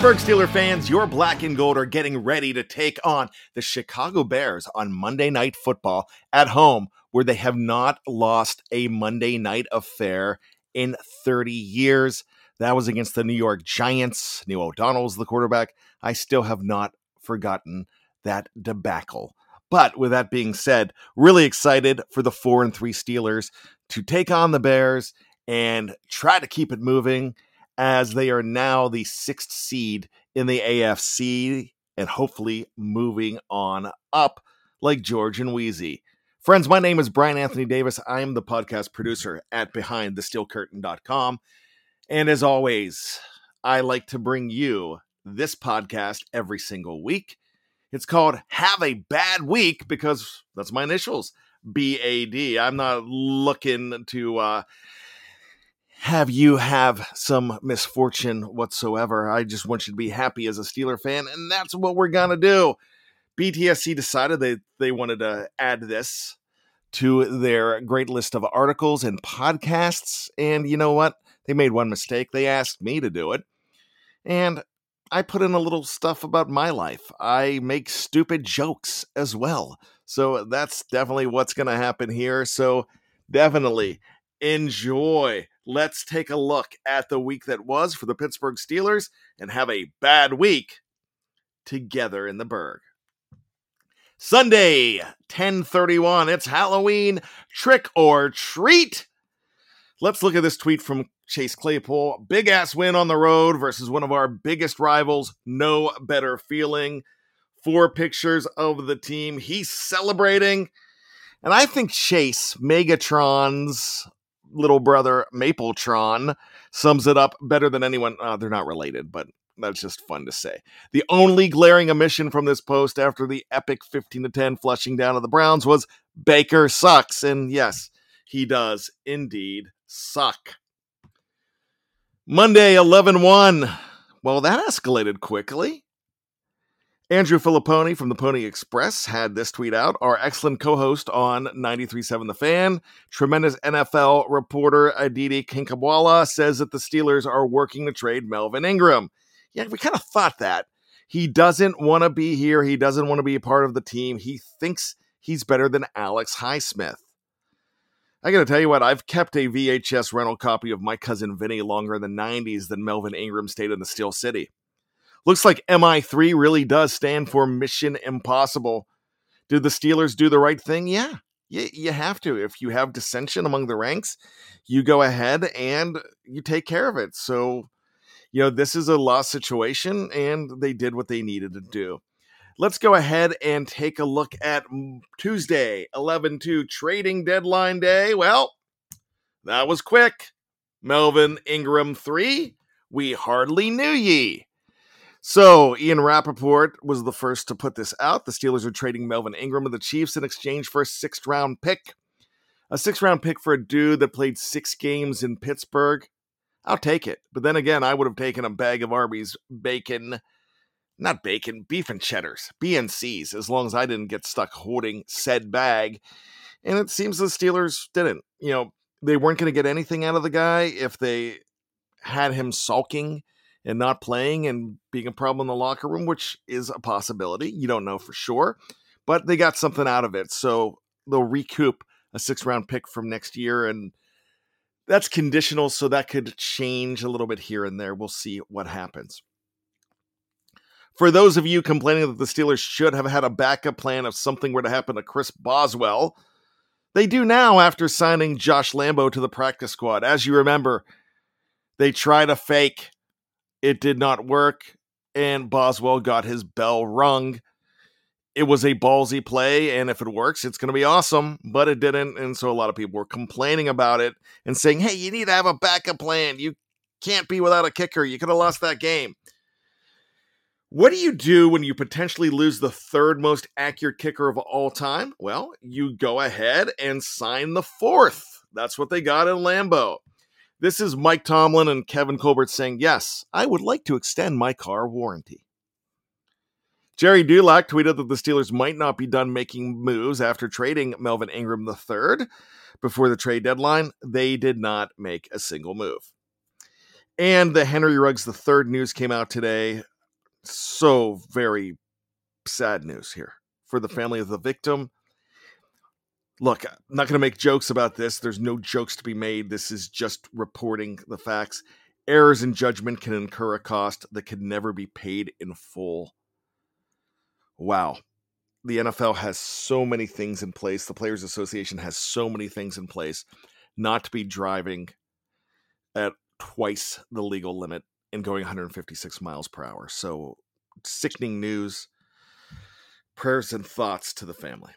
Pittsburgh Steeler fans, your black and gold are getting ready to take on the Chicago Bears on Monday Night Football at home, where they have not lost a Monday night affair in 30 years. That was against the New York Giants. Neil O'Donnell's the quarterback. I still have not forgotten that debacle. But with that being said, really excited for the 4 and 3 Steelers to take on the Bears and try to keep it moving as they are now the sixth seed in the AFC and hopefully moving on up like George and Weezy. Friends, my name is Brian Anthony Davis. I am the podcast producer at BehindTheSteelCurtain.com. And as always, I like to bring you this podcast every single week. It's called Have a Bad Week because that's my initials, B A D. I'm not looking to uh, have you have some misfortune whatsoever. I just want you to be happy as a Steeler fan, and that's what we're gonna do. BTSC decided they they wanted to add this to their great list of articles and podcasts, and you know what? They made one mistake. They asked me to do it, and I put in a little stuff about my life. I make stupid jokes as well. So that's definitely what's to happen here. So definitely enjoy let's take a look at the week that was for the Pittsburgh Steelers and have a bad week together in the Burgh. Sunday, 1031. It's Halloween. Trick or treat. Let's look at this tweet from Chase Claypool. Big ass win on the road versus one of our biggest rivals. No better feeling. Four pictures of the team. He's celebrating. And I think Chase, Megatron's little brother Mapletron sums it up better than anyone. Uh, they're not related, but that's just fun to say. The only glaring omission from this post after the epic 15 to 10 flushing down of the Browns was Baker sucks. And yes, he does indeed suck. Monday 11 1. Well, that escalated quickly. Andrew Filipponi from the Pony Express had this tweet out. Our excellent co host on 93.7 The Fan, tremendous NFL reporter Aditi Kinkhabwala, says that the Steelers are working to trade Melvin Ingram. Yeah, we kind of thought that. He doesn't want to be here. He doesn't want to be a part of the team. He thinks he's better than Alex Highsmith. I got to tell you what, I've kept a VHS rental copy of My Cousin Vinny longer in the 90s than Melvin Ingram stayed in the Steel City. Looks like MI3 really does stand for Mission Impossible. Did the Steelers do the right thing? Yeah, you, you have to. If you have dissension among the ranks, you go ahead and you take care of it. So, you know, this is a lost situation, and they did what they needed to do. Let's go ahead and take a look at Tuesday, 11 2 trading deadline day. Well, that was quick. Melvin Ingram 3. We hardly knew ye. So Ian Rapoport was the first to put this out. The Steelers are trading Melvin Ingram to the Chiefs in exchange for a sixth round pick. A sixth round pick for a dude that played six games in Pittsburgh. I'll take it. But then again, I would have taken a bag of Arby's bacon, not bacon, beef and cheddars, BNCs, as long as I didn't get stuck holding said bag. And it seems the Steelers didn't. You know, they weren't going to get anything out of the guy if they had him sulking and not playing and being a problem in the locker room, which is a possibility. You don't know for sure, but they got something out of it. So they'll recoup a six round pick from next year. And that's conditional. So that could change a little bit here and there. We'll see what happens. For those of you complaining that the Steelers should have had a backup plan if something were to happen to Chris Boswell, they do now after signing Josh Lambo to the practice squad. As you remember, they tried a fake it did not work, and Boswell got his bell rung. It was a ballsy play, and if it works, it's going to be awesome, but it didn't. And so a lot of people were complaining about it and saying, hey, you need to have a backup plan. You can't be without a kicker. You could have lost that game. What do you do when you potentially lose the third most accurate kicker of all time? Well, you go ahead and sign the fourth. That's what they got in Lambo. This is Mike Tomlin and Kevin Colbert saying, Yes, I would like to extend my car warranty. Jerry Dulac tweeted that the Steelers might not be done making moves after trading Melvin Ingram III before the trade deadline. They did not make a single move. And the Henry Ruggs III news came out today. So very sad news here for the family of the victim. Look, I'm not going to make jokes about this. There's no jokes to be made. This is just reporting the facts. Errors in judgment can incur a cost that can never be paid in full. Wow. The NFL has so many things in place. The Players Association has so many things in place not to be driving at twice the legal limit and going 156 miles per hour. So, sickening news. Prayers and thoughts to the family.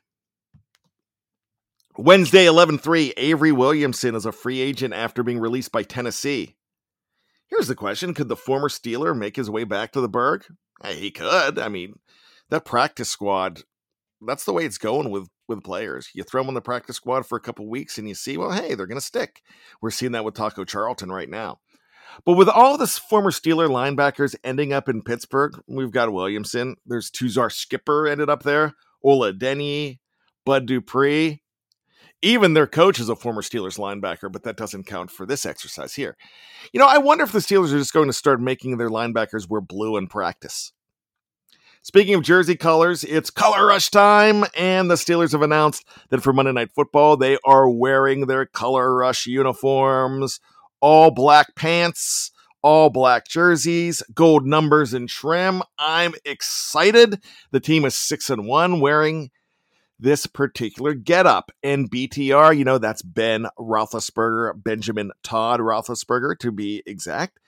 Wednesday, 11 3, Avery Williamson is a free agent after being released by Tennessee. Here's the question Could the former Steeler make his way back to the Burgh? Hey, he could. I mean, that practice squad, that's the way it's going with, with players. You throw them on the practice squad for a couple weeks and you see, well, hey, they're going to stick. We're seeing that with Taco Charlton right now. But with all the former Steeler linebackers ending up in Pittsburgh, we've got Williamson. There's Tuzar Skipper ended up there, Ola Adeniyi, Bud Dupree. Even their coach is a former Steelers linebacker, but that doesn't count for this exercise here. You know, I wonder if the Steelers are just going to start making their linebackers wear blue in practice. Speaking of jersey colors, it's color rush time, and the Steelers have announced that for Monday Night Football, they are wearing their color rush uniforms all black pants, all black jerseys, gold numbers and trim. I'm excited. The team is six and one wearing this particular getup. And BTR, you know, that's Ben Roethlisberger, Benjamin Todd Roethlisberger to be exact.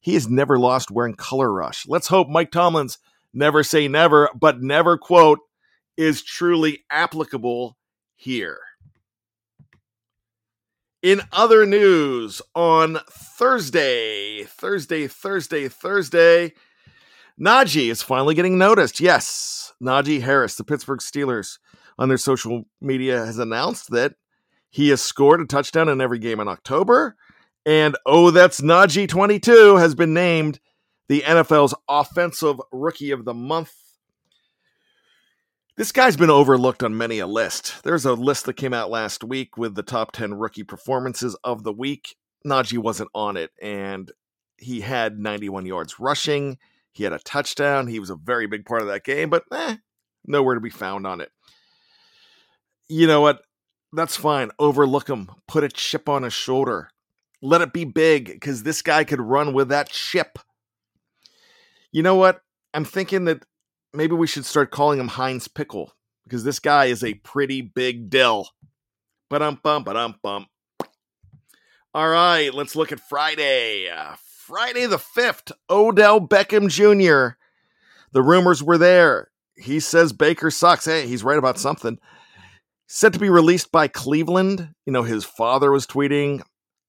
He has never lost wearing color rush. Let's hope Mike Tomlin's never say never, but never quote is truly applicable here. In other news, on Thursday, Thursday, Thursday, Thursday, Najee is finally getting noticed. Yes, Najee Harris, the Pittsburgh Steelers, on their social media has announced that he has scored a touchdown in every game in October. And oh, that's Najee 22 has been named the NFL's Offensive Rookie of the Month. This guy's been overlooked on many a list. There's a list that came out last week with the top 10 rookie performances of the week. Najee wasn't on it, and he had 91 yards rushing. He had a touchdown. He was a very big part of that game, but eh, nowhere to be found on it you know what? That's fine. Overlook him. Put a chip on his shoulder. Let it be big because this guy could run with that chip. You know what? I'm thinking that maybe we should start calling him Heinz Pickle because this guy is a pretty big dill. But um bum, but um bum. All right, let's look at Friday. Uh, Friday the 5th, Odell Beckham Jr. The rumors were there. He says Baker sucks. Hey, he's right about something set to be released by Cleveland. You know, his father was tweeting,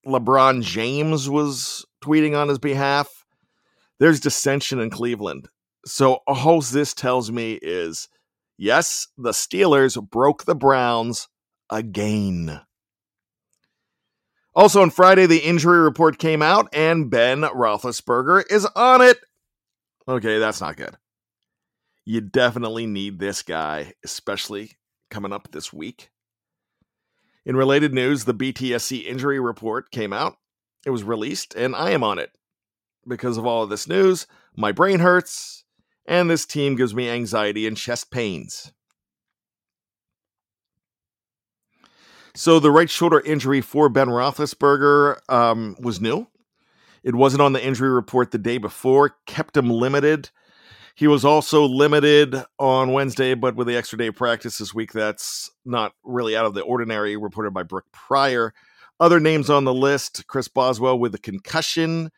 LeBron James was tweeting on his behalf. There's dissension in Cleveland. So, all this tells me is yes, the Steelers broke the Browns again. Also, on Friday, the injury report came out, and Ben Roethlisberger is on it. Okay, that's not good. You definitely need this guy, especially coming up this week. In related news, the BTSC injury report came out. It was released, and I am on it. Because of all of this news, my brain hurts, and this team gives me anxiety and chest pains. So, the right shoulder injury for Ben Roethlisberger um, was new. It wasn't on the injury report the day before, kept him limited he was also limited on Wednesday, but with the extra day of practice this week, that's not really out of the ordinary, reported by Brooke Pryor. Other names on the list Chris Boswell with a concussion.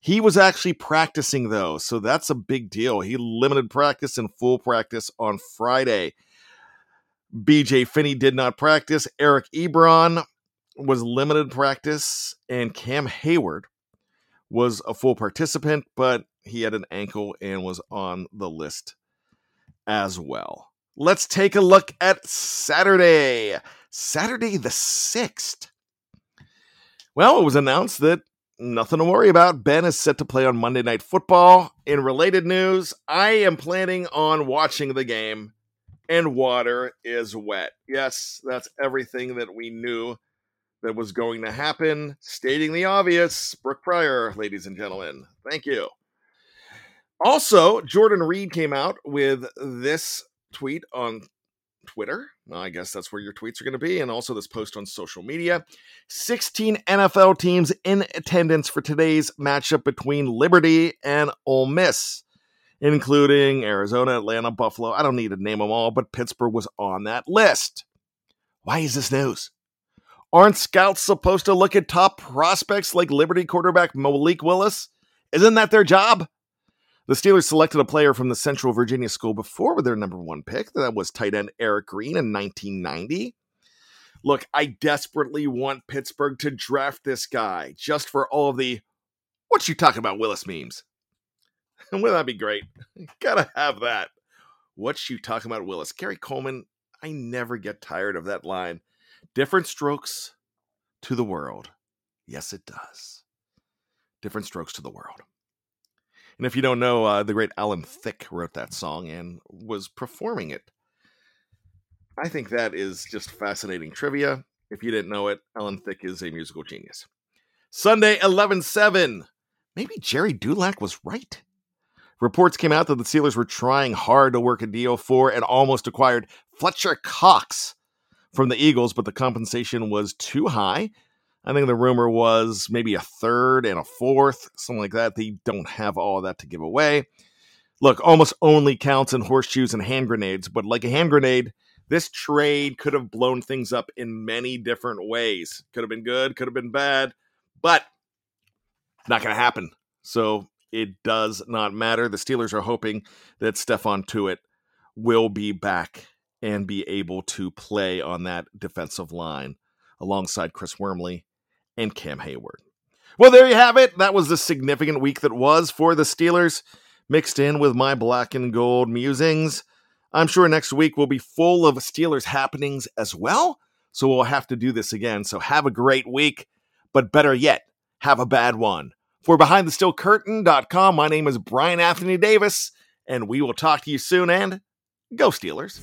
He was actually practicing, though, so that's a big deal. He limited practice and full practice on Friday. BJ Finney did not practice. Eric Ebron was limited practice, and Cam Heyward was a full participant, but he had an ankle and was on the list as well. Let's take a look at Saturday, Saturday the 6th. Well, it was announced that nothing to worry about. Ben is set to play on Monday Night Football. In related news, I am planning on watching the game, and water is wet. Yes, that's everything that we knew that was going to happen, stating the obvious. Brooke Pryor, ladies and gentlemen. Thank you. Also, Jordan Reid came out with this tweet on Twitter. Well, I guess that's where your tweets are going to be. And also this post on social media. 16 NFL teams in attendance for today's matchup between Liberty and Ole Miss, including Arizona, Atlanta, Buffalo. I don't need to name them all, but Pittsburgh was on that list. Why is this news? Aren't scouts supposed to look at top prospects like Liberty quarterback Malik Willis? Isn't that their job? The Steelers selected a player from the Central Virginia school before with their number one pick. That was tight end Eric Green in 1990. Look, I desperately want Pittsburgh to draft this guy just for all of the what you talking about Willis memes. Wouldn't that be great? Gotta have that. What you talking about Willis? Gary Coleman, I never get tired of that line. Different strokes to the world. Yes, it does. Different strokes to the world. And if you don't know, uh, the great Alan Thicke wrote that song and was performing it. I think that is just fascinating trivia. If you didn't know it, Alan Thicke is a musical genius. Sunday, 11 7. Maybe Jerry Dulac was right. Reports came out that the Steelers were trying hard to work a deal for and almost acquired Fletcher Cox from the Eagles, but the compensation was too high. I think the rumor was maybe a third and a fourth, something like that. They don't have all that to give away. Look, almost only counts in horseshoes and hand grenades, but like a hand grenade, this trade could have blown things up in many different ways. Could have been good, could have been bad, but not going to happen. So it does not matter. The Steelers are hoping that Stephon Tuitt will be back and be able to play on that defensive line alongside Chris Wormley and Cam Heyward. Well, there you have it. That was the significant week that was for the Steelers, mixed in with my black and gold musings. I'm sure next week will be full of Steelers happenings as well. So we'll have to do this again. So have a great week, but better yet, have a bad one. For BehindTheSteelCurtain.com, my name is Brian Anthony Davis, and we will talk to you soon. And go Steelers.